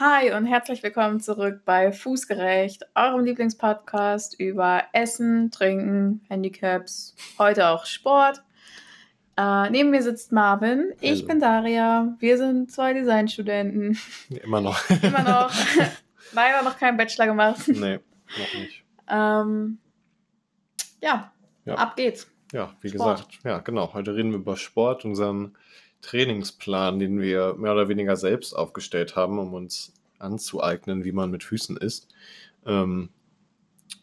Hi und herzlich willkommen zurück bei Fußgerecht, eurem Lieblingspodcast über Essen, Trinken, Handicaps, heute auch Sport. Äh, neben mir sitzt Marvin, ich Hallo. bin Daria, wir sind zwei Designstudenten. Immer noch. Immer noch. Leider noch keinen Bachelor gemacht. nee, noch nicht. Ähm, ja, Ja. ab geht's. Ja, wie Sport. gesagt, ja, genau. Heute reden wir über Sport, unseren Trainingsplan, den wir mehr oder weniger selbst aufgestellt haben, um uns anzueignen, wie man mit Füßen isst. Ähm,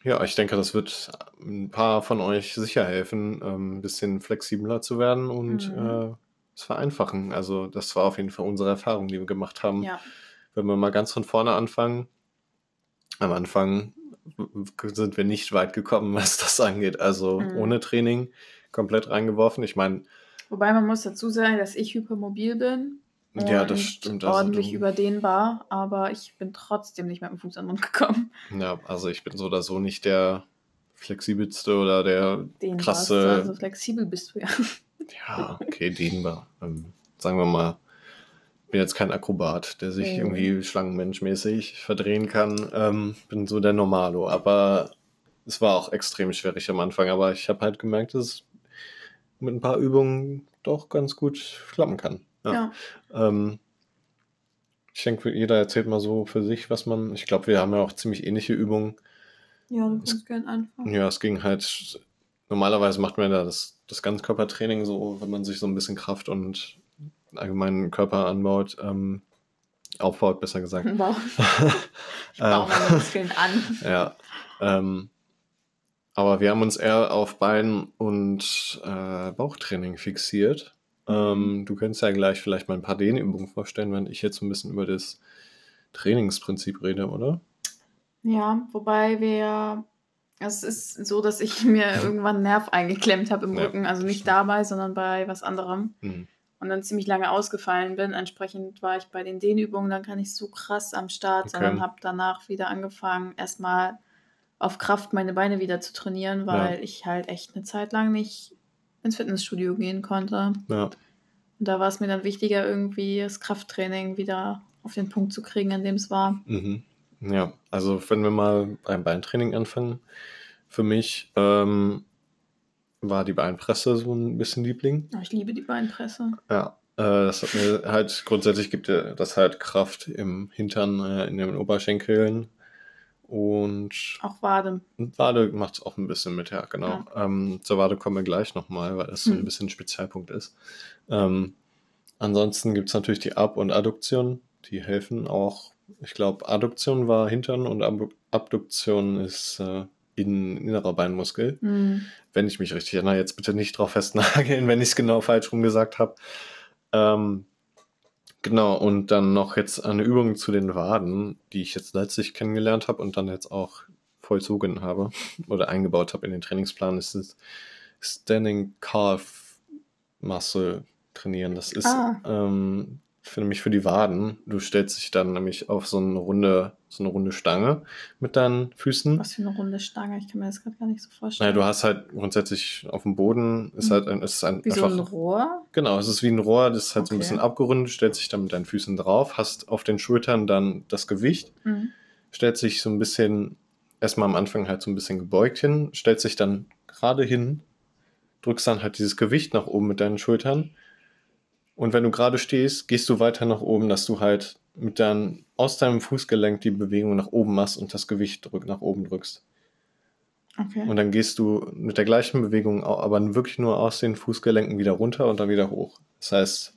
ja, ich denke, das wird ein paar von euch sicher helfen, ähm, ein bisschen flexibler zu werden und Mhm. äh, es vereinfachen. Also, das war auf jeden Fall unsere Erfahrung, die wir gemacht haben. Ja. wenn wir mal ganz von vorne anfangen, am Anfang sind wir nicht weit gekommen, was das angeht. Also Mhm. ohne Training komplett reingeworfen. Ich meine, Wobei man muss dazu sagen, dass ich hypermobil bin. ja, das stimmt. Also Ordentlich du- überdehnbar, aber ich bin trotzdem nicht mit dem Fuß an den Mund gekommen. Ja, also ich bin so oder so nicht der flexibelste oder der Den krasse. also flexibel bist du ja. Ja, okay, dehnbar. Ähm, sagen wir mal, bin jetzt kein Akrobat, der sich Mhm. irgendwie schlangenmenschmäßig verdrehen kann. Ähm, bin so der Normalo. Aber es war auch extrem schwierig am Anfang. Aber ich habe halt gemerkt, dass es mit ein paar Übungen doch ganz gut klappen kann. Ja. Ja. Ähm, ich denke, jeder erzählt mal so für sich, was man. Ich glaube, wir haben ja auch ziemlich ähnliche Übungen. Ja, du kannst gerne anfangen. Ja, es ging halt. Normalerweise macht man ja das, das Ganzkörpertraining so, wenn man sich so ein bisschen Kraft und allgemeinen Körper anbaut, ähm, aufbaut, besser gesagt. Wow. Ich baue Ähm, meine Muskeln an. ja. Ähm, aber wir haben uns eher auf Bein- und äh, Bauchtraining fixiert. Ähm, du könntest ja gleich vielleicht mal ein paar Dehnübungen vorstellen, wenn ich jetzt ein bisschen über das Trainingsprinzip rede, oder? Ja, wobei wir. Es ist so, dass ich mir irgendwann einen Nerv eingeklemmt habe im Ja, Rücken. Also nicht dabei, sondern bei was anderem. Mhm. Und dann ziemlich lange ausgefallen bin. Entsprechend war ich bei den Dehnübungen dann gar nicht so krass am Start, Okay. sondern habe danach wieder angefangen, erstmal auf Kraft meine Beine wieder zu trainieren, weil ich halt echt eine Zeit lang nicht ins Fitnessstudio gehen konnte. Ja. Und da war es mir dann wichtiger, irgendwie das Krafttraining wieder auf den Punkt zu kriegen, an dem es war. Mhm. Ja, also wenn wir mal beim Beintraining anfangen, für mich ähm, war die Beinpresse so ein bisschen Liebling. Oh, ich liebe die Beinpresse. Ja, äh, das hat mir halt grundsätzlich gibt das halt Kraft im Hintern, äh, in den Oberschenkeln und Auch Wade. Wade macht es auch ein bisschen mit, ja, genau. Ähm, zur Wade kommen wir gleich nochmal, weil das so ein Hm. bisschen ein Spezialpunkt ist. Ähm, ansonsten gibt es natürlich die Ab- und Adduktion, die helfen auch. Ich glaube, Adduktion war Hintern und Ab Abduktion ist äh, in, innerer Beinmuskel. Hm. Wenn ich mich richtig erinnere, jetzt bitte nicht drauf festnageln, wenn ich es genau falsch rum gesagt habe. Ähm, genau, und dann noch jetzt eine Übung zu den Waden, die ich jetzt letztlich kennengelernt habe und dann jetzt auch vollzogen habe oder eingebaut habe in den Trainingsplan, ist das Standing Calf Muscle trainieren. Das ist Ah. ähm, für nämlich für die Waden. Du stellst dich dann nämlich auf so eine runde, so eine runde Stange mit deinen Füßen. Was für eine runde Stange. Ich kann mir das gerade gar nicht so Naja, vorstellen. du hast halt grundsätzlich auf dem Boden ist Mhm. halt ein, ist ein Wie so einfach ein Rohr. genau, es ist wie ein Rohr, das ist halt so ein Okay. bisschen abgerundet, stellst dich dann mit deinen Füßen drauf, hast auf den Schultern dann das Gewicht, Hm. stellst dich so ein bisschen erstmal am Anfang halt so ein bisschen gebeugt hin, stellst dich dann gerade hin, drückst dann halt dieses Gewicht nach oben mit deinen Schultern und wenn du gerade stehst, gehst du weiter nach oben, dass du halt mit deinem aus deinem Fußgelenk die Bewegung nach oben machst und das Gewicht drück, nach oben drückst. Okay. Und dann gehst du mit der gleichen Bewegung, aber wirklich nur aus den Fußgelenken wieder runter und dann wieder hoch. Das heißt,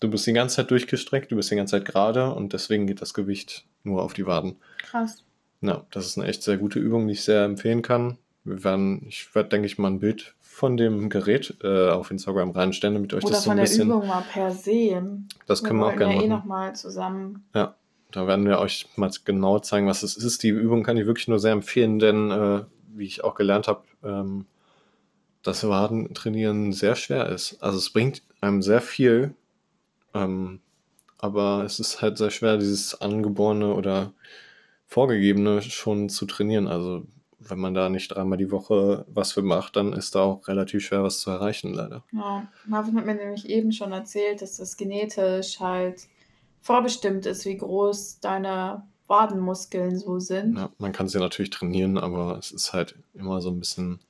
du bist die ganze Zeit durchgestreckt, du bist die ganze Zeit gerade und deswegen geht das Gewicht nur auf die Waden. Krass. Ja, das ist eine echt sehr gute Übung, die ich sehr empfehlen kann. Wir werden, ich werde, denke ich, mal ein Bild von dem Gerät äh, auf Instagram reinstellen, damit euch Oder das so von ein der bisschen. Übung mal per se. Das können wir auch wollten gerne ja eh machen. nochmal zusammen. Da werden wir euch mal genau zeigen, was es ist. Die Übung kann ich wirklich nur sehr empfehlen, denn äh, wie ich auch gelernt habe, ähm, dass Wadentrainieren sehr schwer ist. Also es bringt einem sehr viel, ähm, aber es ist halt sehr schwer, dieses angeborene oder vorgegebene schon zu trainieren. Also wenn man da nicht dreimal die Woche was für macht, dann ist da auch relativ schwer was zu erreichen, leider. Ja, Marvin hat mir nämlich eben schon erzählt, dass das genetisch halt vorbestimmt ist, wie groß deine Wadenmuskeln so sind. Ja, man kann sie natürlich trainieren, aber es ist halt immer so ein bisschen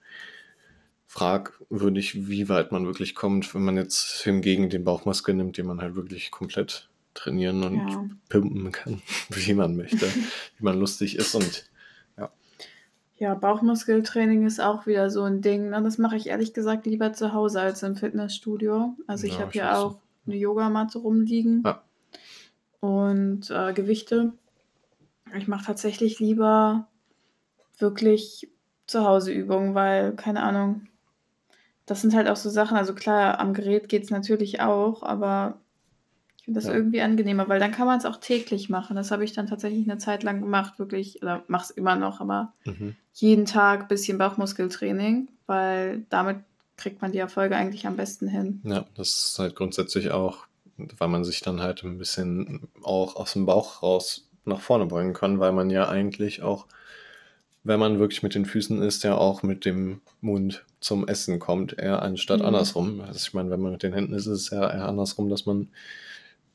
fragwürdig, wie weit man wirklich kommt, wenn man jetzt hingegen den Bauchmuskel nimmt, den man halt wirklich komplett trainieren und Ja. pimpen kann, wie man möchte, wie man lustig ist und Ja, Bauchmuskeltraining ist auch wieder so ein Ding. Ne? Das mache ich ehrlich gesagt lieber zu Hause als im Fitnessstudio. Also ich Ja, habe hier auch eine Yogamatte rumliegen Ja. und äh, Gewichte. Ich mache tatsächlich lieber wirklich zu Hause Übungen, weil, keine Ahnung, das sind halt auch so Sachen. Also klar, am Gerät geht es natürlich auch, aber ich finde das Ja. irgendwie angenehmer, weil dann kann man es auch täglich machen. Das habe ich dann tatsächlich eine Zeit lang gemacht, wirklich, oder mache es immer noch, aber mhm. jeden Tag ein bisschen Bauchmuskeltraining, weil damit kriegt man die Erfolge eigentlich am besten hin. ja, das ist halt grundsätzlich auch, weil man sich dann halt ein bisschen auch aus dem Bauch raus nach vorne bringen kann, weil man ja eigentlich auch, wenn man wirklich mit den Füßen isst, ja auch mit dem Mund zum Essen kommt, eher anstatt Mhm. andersrum. Also ich meine, wenn man mit den Händen isst, ist es ja eher andersrum, dass man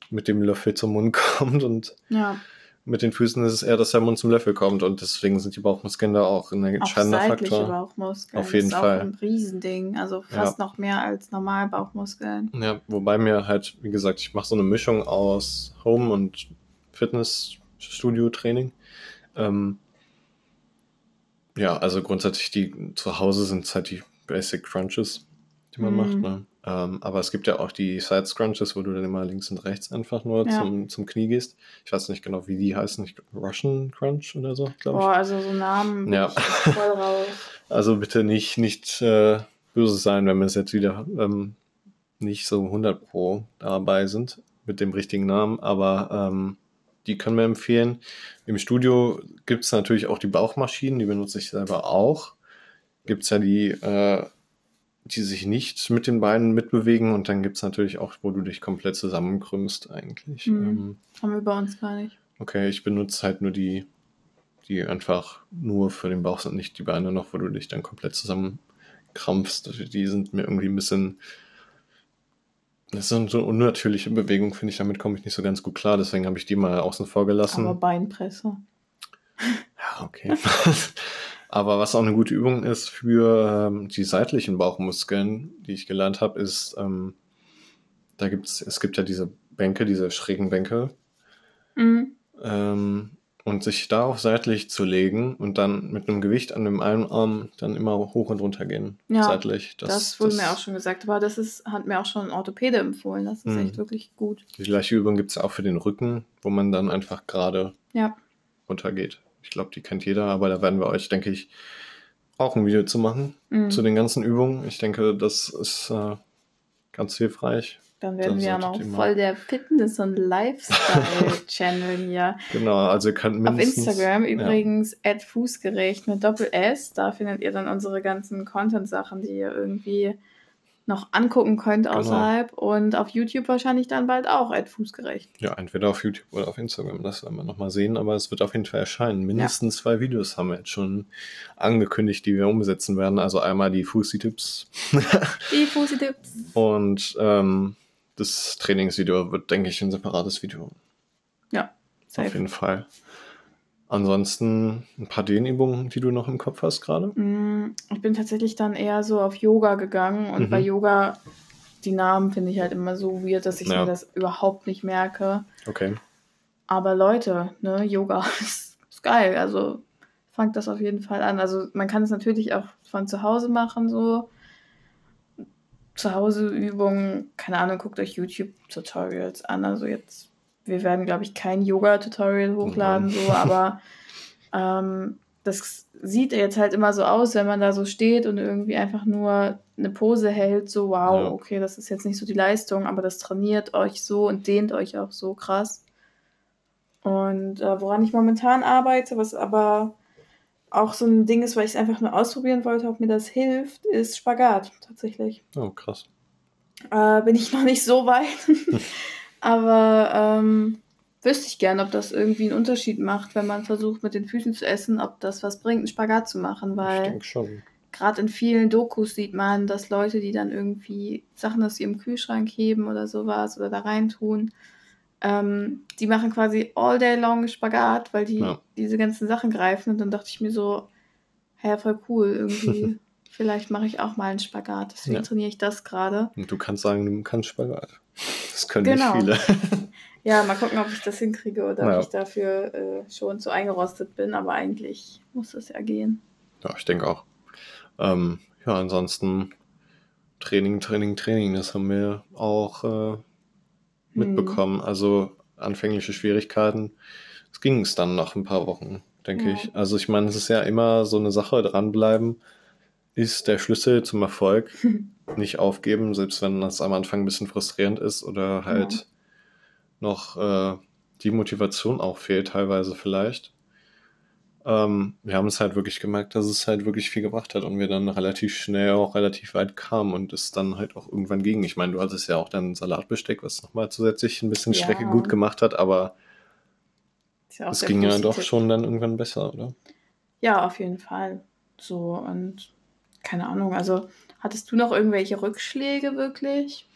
mit dem Löffel zum Mund kommt und Ja, mit den Füßen ist es eher, dass der Mund zum Löffel kommt und deswegen sind die Bauchmuskeln da auch ein auch entscheidender seitliche Faktor. Bauchmuskeln. Auf jeden das ist Fall. auch ein Riesending. Also fast noch mehr als normal Bauchmuskeln. Ja, wobei mir halt, wie gesagt, ich mache so eine Mischung aus Home- und Fitnessstudio-Training. Ähm, ja, also grundsätzlich die zu Hause sind es halt die Basic Crunches, die man Mhm. macht. Ne? Ähm, aber es gibt ja auch die Side Scrunches, wo du dann immer links und rechts einfach nur Ja. zum, zum Knie gehst. Ich weiß nicht genau, wie die heißen. Ich, Russian Crunch oder so, glaube ich. Boah, also so Namen Ja. voll raus. Also bitte nicht, nicht äh, böse sein, wenn wir es jetzt wieder ähm, nicht so 100 Pro dabei sind mit dem richtigen Namen, aber ähm, die können wir empfehlen. Im Studio gibt es natürlich auch die Bauchmaschinen, die benutze ich selber auch. Gibt es ja die, äh, die sich nicht mit den Beinen mitbewegen und dann gibt es natürlich auch, wo du dich komplett zusammenkrümmst eigentlich. Mhm. Ähm, Haben wir bei uns gar nicht. Okay, ich benutze halt nur die, die einfach nur für den Bauch sind, nicht die Beine noch, wo du dich dann komplett zusammenkrampfst. Also Die sind mir irgendwie ein bisschen. Das sind so unnatürliche Bewegungen, finde ich. Damit komme ich nicht so ganz gut klar. Deswegen habe ich die mal außen vor gelassen. Aber Beinpresse. Ja, okay. Aber was auch eine gute Übung ist für ähm, die seitlichen Bauchmuskeln, die ich gelernt habe, ist, ähm, da gibt's, es gibt ja diese Bänke, diese schrägen Bänke, Mhm. ähm, und sich darauf seitlich zu legen und dann mit einem Gewicht an dem einen Arm dann immer hoch und runter gehen. Ja, seitlich. Das, wurde mir auch schon gesagt, aber das ist, hat mir auch schon ein Orthopäde empfohlen. Das ist Mhm. echt wirklich gut. Die gleiche Übung gibt es auch für den Rücken, wo man dann einfach gerade Ja. runtergeht. Ich glaube, die kennt jeder, aber da werden wir euch, denke ich, auch ein Video zu machen, Mhm. zu den ganzen Übungen. Ich denke, das ist äh, ganz hilfreich. Dann werden Dann wir ja noch voll der Fitness- und Lifestyle-Channel hier. Genau, also ihr könnt Auf mindestens... Instagram ja. übrigens at Fußgerecht mit Doppel S. Da findet ihr dann unsere ganzen Content-Sachen, die ihr irgendwie noch angucken könnt Genau. außerhalb. Und auf YouTube wahrscheinlich dann bald auch at Fußgerecht. Ja, entweder auf YouTube oder auf Instagram, das werden wir nochmal sehen, aber es wird auf jeden Fall erscheinen. Mindestens zwei Videos haben wir jetzt schon angekündigt, die wir umsetzen werden. Also einmal die Fußi-Tipps Die Fußi-Tipps. und ähm, das Trainingsvideo wird, denke ich, ein separates Video. Ja, Auf safe. jeden Fall. Ansonsten ein paar Dehnübungen, die du noch im Kopf hast gerade. Mm, Ich bin tatsächlich dann eher so auf Yoga gegangen und Mhm. bei Yoga, die Namen finde ich halt immer so weird, dass ich Ja. mir das überhaupt nicht merke. Okay. Aber Leute, ne, Yoga ist, ist geil. Also fangt das auf jeden Fall an. Also man kann es natürlich auch von zu Hause machen, so. Zu Hause Übungen, keine Ahnung, guckt euch YouTube-Tutorials an. Also jetzt, wir werden, glaube ich, kein Yoga-Tutorial hochladen, Nein. so, aber ähm, das sieht jetzt halt immer so aus, wenn man da so steht und irgendwie einfach nur eine Pose hält, so wow, Ja. okay, das ist jetzt nicht so die Leistung, aber das trainiert euch so und dehnt euch auch so krass. Und äh, woran ich momentan arbeite, was aber auch so ein Ding ist, weil ich es einfach nur ausprobieren wollte, ob mir das hilft, ist Spagat tatsächlich. Oh, krass. Äh, bin ich noch nicht so weit. aber ähm, wüsste ich gern, ob das irgendwie einen Unterschied macht, wenn man versucht, mit den Füßen zu essen, ob das was bringt, einen Spagat zu machen, Ich weil denke schon. gerade in vielen Dokus sieht man, dass Leute, die dann irgendwie Sachen aus ihrem Kühlschrank heben oder sowas oder da reintun, ähm, die machen quasi all day long Spagat, weil die Ja. diese ganzen Sachen greifen. Und dann dachte ich mir so, hä, voll cool, irgendwie. Vielleicht mache ich auch mal einen Spagat. Deswegen Ja. trainiere ich das gerade. Und du kannst sagen, du kannst Spagat. Das können Genau. nicht viele. Ja, mal gucken, ob ich das hinkriege oder Ja. ob ich dafür äh, schon zu eingerostet bin. Aber eigentlich muss das ja gehen. Ja, ich denke auch. Ähm, ja, ansonsten Training, Training, Training, das haben wir auch äh, mitbekommen. Also anfängliche Schwierigkeiten. Es ging es dann nach ein paar Wochen, denke Ja. ich. Also ich meine, es ist ja immer so eine Sache, dranbleiben ist der Schlüssel zum Erfolg. Nicht aufgeben, selbst wenn das am Anfang ein bisschen frustrierend ist oder halt Ja. noch äh, die Motivation auch fehlt, teilweise vielleicht. Ähm, wir haben es halt wirklich gemerkt, dass es halt wirklich viel gebracht hat und wir dann relativ schnell auch relativ weit kamen und es dann halt auch irgendwann ging. Ich meine, du hattest ja auch dein Salatbesteck, was nochmal zusätzlich ein bisschen Ja. Strecke gut gemacht hat, aber ja es ging ja doch Tipp. schon dann irgendwann besser, oder? Ja, auf jeden Fall. So und keine Ahnung. Also hattest du noch irgendwelche Rückschläge wirklich?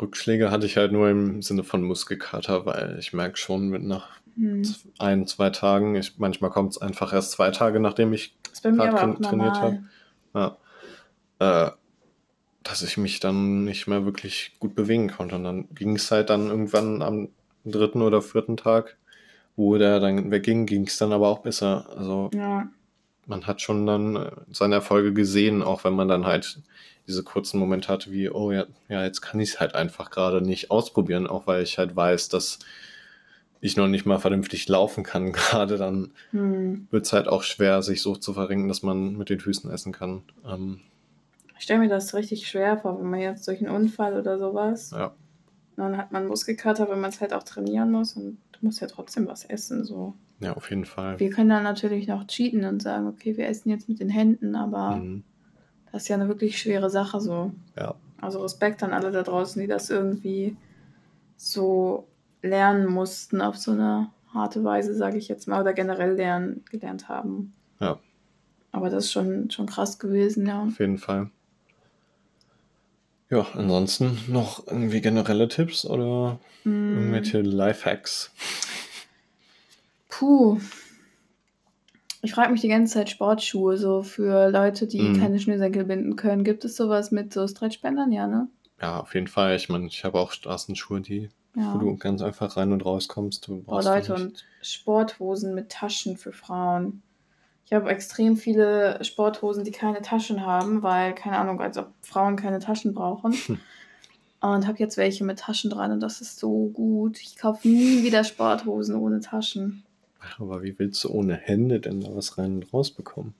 Rückschläge hatte ich halt nur im Sinne von Muskelkater, weil ich merke schon mit nach Hm. ein, zwei Tagen, ich, manchmal kommt es einfach erst zwei Tage, nachdem ich tra- trainiert normal. Ja. Äh, dass ich mich dann nicht mehr wirklich gut bewegen konnte. Und dann ging es halt dann irgendwann am dritten oder vierten Tag, wo der dann wegging, ging es dann aber auch besser. Also Ja, man hat schon dann äh, seine Erfolge gesehen, auch wenn man dann halt diese kurzen Momente hatte, wie, oh ja, ja, jetzt kann ich es halt einfach gerade nicht ausprobieren, auch weil ich halt weiß, dass ich noch nicht mal vernünftig laufen kann. Gerade dann hm. wird es halt auch schwer, sich so zu verrenken, dass man mit den Füßen essen kann. Ähm, ich stelle mir das richtig schwer vor, wenn man jetzt durch einen Unfall oder sowas, ja. dann hat man Muskelkater, wenn man es halt auch trainieren muss und du musst ja trotzdem was essen. So. Ja, auf jeden Fall. Wir können dann natürlich noch cheaten und sagen, okay, wir essen jetzt mit den Händen, aber Mhm. das ist ja eine wirklich schwere Sache so. Ja. Also Respekt an alle da draußen, die das irgendwie so lernen mussten auf so eine harte Weise, sage ich jetzt mal, oder generell lernen, gelernt haben. Ja. Aber das ist schon, schon krass gewesen, ja. Auf jeden Fall. Ja, ansonsten noch irgendwie generelle Tipps oder Mm, irgendwelche Lifehacks? Puh. Ich frage mich die ganze Zeit Sportschuhe, so für Leute, die Mhm. keine Schnürsenkel binden können. Gibt es sowas mit so Stretchbändern? Ja, ne? Ja, auf jeden Fall. Ich meine, ich habe auch Straßenschuhe, die, Ja. wo du ganz einfach rein und rauskommst. Du Oh, Leute, und Sporthosen mit Taschen für Frauen. Ich habe extrem viele Sporthosen, die keine Taschen haben, weil, keine Ahnung, als ob Frauen keine Taschen brauchen. Hm. Und habe jetzt welche mit Taschen dran und das ist so gut. Ich kaufe nie wieder Sporthosen ohne Taschen. Aber wie willst du ohne Hände denn da was rein und raus bekommen?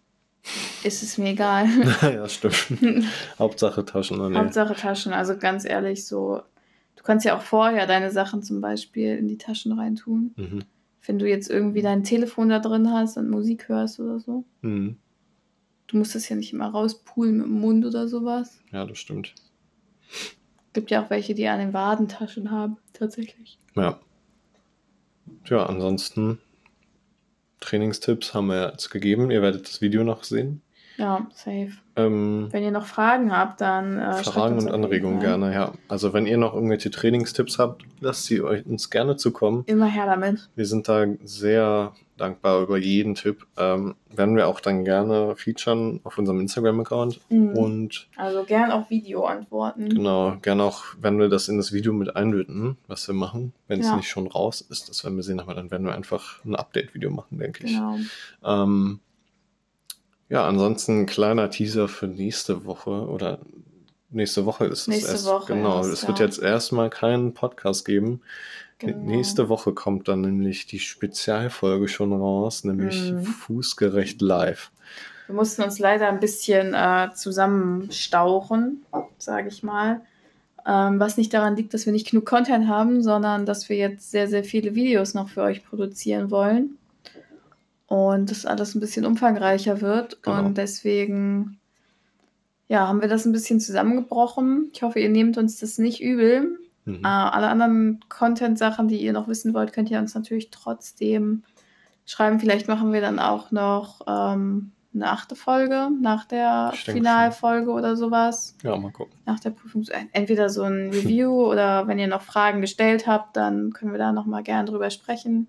Ist es mir egal. ja, stimmt. Hauptsache Taschen. Oh, nee. Hauptsache Taschen. Also ganz ehrlich, so. Du kannst ja auch vorher deine Sachen zum Beispiel in die Taschen reintun. Mhm. Wenn du jetzt irgendwie dein Telefon da drin hast und Musik hörst oder so. Mhm. Du musst das ja nicht immer rauspulen mit dem Mund oder sowas. Ja, das stimmt. Gibt ja auch welche, die an den Wadentaschen haben, tatsächlich. Ja. Tja, ansonsten Trainingstipps haben wir jetzt gegeben. Ihr werdet das Video noch sehen. Ja, safe. Ähm, Wenn ihr noch Fragen habt, dann äh, Fragen und Anregungen Fall. gerne, ja. Also wenn ihr noch irgendwelche Trainingstipps habt, lasst sie euch uns gerne zukommen. Immer her damit. Wir sind da sehr dankbar über jeden Tipp. Ähm, werden wir auch dann gerne featuren auf unserem Instagram-Account. Mhm. Und Also gern auch Video-Antworten. genau, gerne auch, wenn wir das in das Video mit einbinden, was wir machen, wenn es Ja. nicht schon raus ist, das werden wir sehen, aber dann werden wir einfach ein Update-Video machen, denke ich. Genau. Ähm, ja, ansonsten ein kleiner Teaser für nächste Woche oder nächste Woche ist es Nächste erst. Woche genau, erst, es wird ja. jetzt erstmal keinen Podcast geben. genau. Nächste Woche kommt dann nämlich die Spezialfolge schon raus, nämlich Mhm. Fußgerecht live. Wir mussten uns leider ein bisschen äh, zusammenstauchen, sage ich mal. Ähm, was nicht daran liegt, dass wir nicht genug Content haben, sondern dass wir jetzt sehr, sehr viele Videos noch für euch produzieren wollen. Und das alles ein bisschen umfangreicher wird. Genau. Und deswegen ja, haben wir das ein bisschen zusammengebrochen. Ich hoffe, ihr nehmt uns das nicht übel. Mhm. Äh, alle anderen Content-Sachen, die ihr noch wissen wollt, könnt ihr uns natürlich trotzdem schreiben. Vielleicht machen wir dann auch noch ähm, eine achte Folge nach der Finalfolge oder sowas. Ja, mal gucken. Nach der Prüfung. Entweder so ein Review oder wenn ihr noch Fragen gestellt habt, dann können wir da nochmal gern drüber sprechen.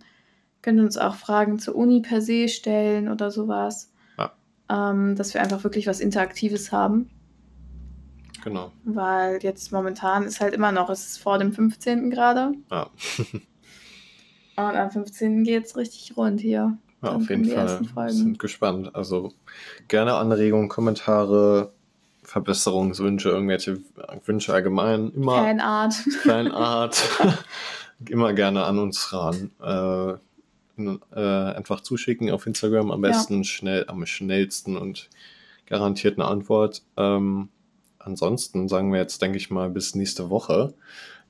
Könnt uns auch Fragen zur Uni per se stellen oder sowas. Ja. Ähm, dass wir einfach wirklich was Interaktives haben. Genau. Weil jetzt momentan ist halt immer noch, es ist vor dem 15. gerade. Ja. Und am 15. geht es richtig rund hier. Ja, Dann auf jeden Fall. Wir sind gespannt. Also gerne Anregungen, Kommentare, Verbesserungswünsche, irgendwelche Wünsche allgemein. Immer Fanart. Fanart. immer gerne an uns ran. Äh, äh, einfach zuschicken auf Instagram am Ja. besten, schnell, am schnellsten und garantiert eine Antwort. Ähm, ansonsten sagen wir jetzt, denke ich mal, bis nächste Woche.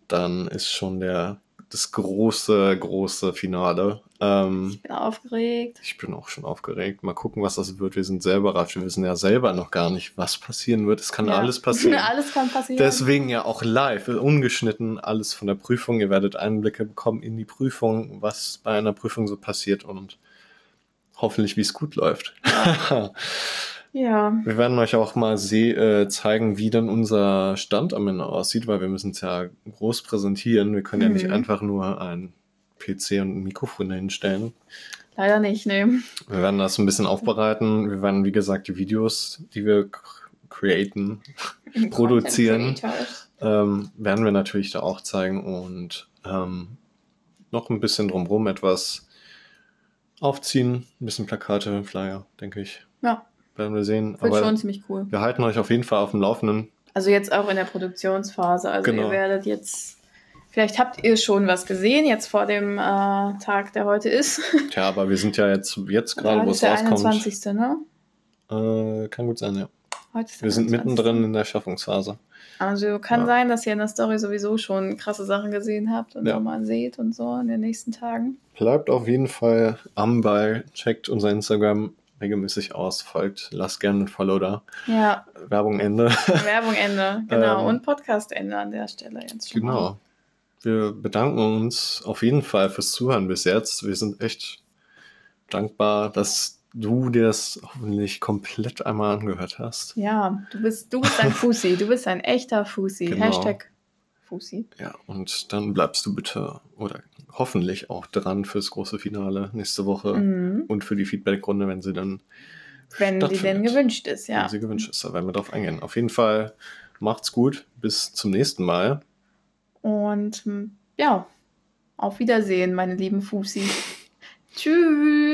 Dann ist schon der das große, große Finale. Ähm, Ich bin aufgeregt. ich bin auch schon aufgeregt. Mal gucken, was das wird. Wir sind sehr überrascht. Wir wissen ja selber noch gar nicht, was passieren wird. Es kann Ja. alles passieren. alles kann passieren. Deswegen ja auch live, ungeschnitten, alles von der Prüfung. Ihr werdet Einblicke bekommen in die Prüfung, was bei einer Prüfung so passiert und hoffentlich, wie es gut läuft. Ja, Wir werden euch auch mal äh, zeigen, wie dann unser Stand am Ende aussieht, weil wir müssen es ja groß präsentieren. Wir können ja nicht Mhm. einfach nur ein PC und ein Mikrofon hinstellen. leider nicht, ne. Wir werden das ein bisschen aufbereiten. Wir werden, wie gesagt, die Videos, die wir createn, Produzieren. Ähm, werden wir natürlich da auch zeigen und ähm, noch ein bisschen drumherum etwas aufziehen. Ein bisschen Plakate, Flyer, denke ich. Ja, Werden wir sehen. wird Aber schon ziemlich cool. wir halten euch auf jeden Fall auf dem Laufenden. Also jetzt auch in der Produktionsphase. Also Genau. ihr werdet jetzt, vielleicht habt ihr schon was gesehen, jetzt vor dem äh, Tag, der heute ist. Tja, aber wir sind ja jetzt, jetzt gerade, Heute wo ist es der rauskommt. 21. Ne? Äh, kann gut sein, ja. Heute ist der Wir sind 21.. mittendrin in der Schaffungsphase. Also kann Ja. sein, dass ihr in der Story sowieso schon krasse Sachen gesehen habt und Ja. nochmal seht und so in den nächsten Tagen. Bleibt auf jeden Fall am Ball. Checkt unser Instagram regelmäßig aus. Folgt. Lasst gerne ein Follow da. Ja, Werbung Ende. Werbung Ende, genau. Ähm, und Podcast Ende an der Stelle jetzt schon. mal. Genau. Wir bedanken uns auf jeden Fall fürs Zuhören bis jetzt. Wir sind echt dankbar, dass du dir das hoffentlich komplett einmal angehört hast. Ja, du bist, du bist ein Fussi, du bist ein echter Fussi. Genau. Hashtag Fussi. Ja, und dann bleibst du bitte oder hoffentlich auch dran fürs große Finale nächste Woche Mhm. und für die Feedbackrunde, wenn sie dann Wenn die denn gewünscht ist, ja. wenn sie gewünscht ist. Da werden wir drauf eingehen. Auf jeden Fall macht's gut. Bis zum nächsten Mal. Und ja, auf Wiedersehen, meine lieben Fussi. Tschüss.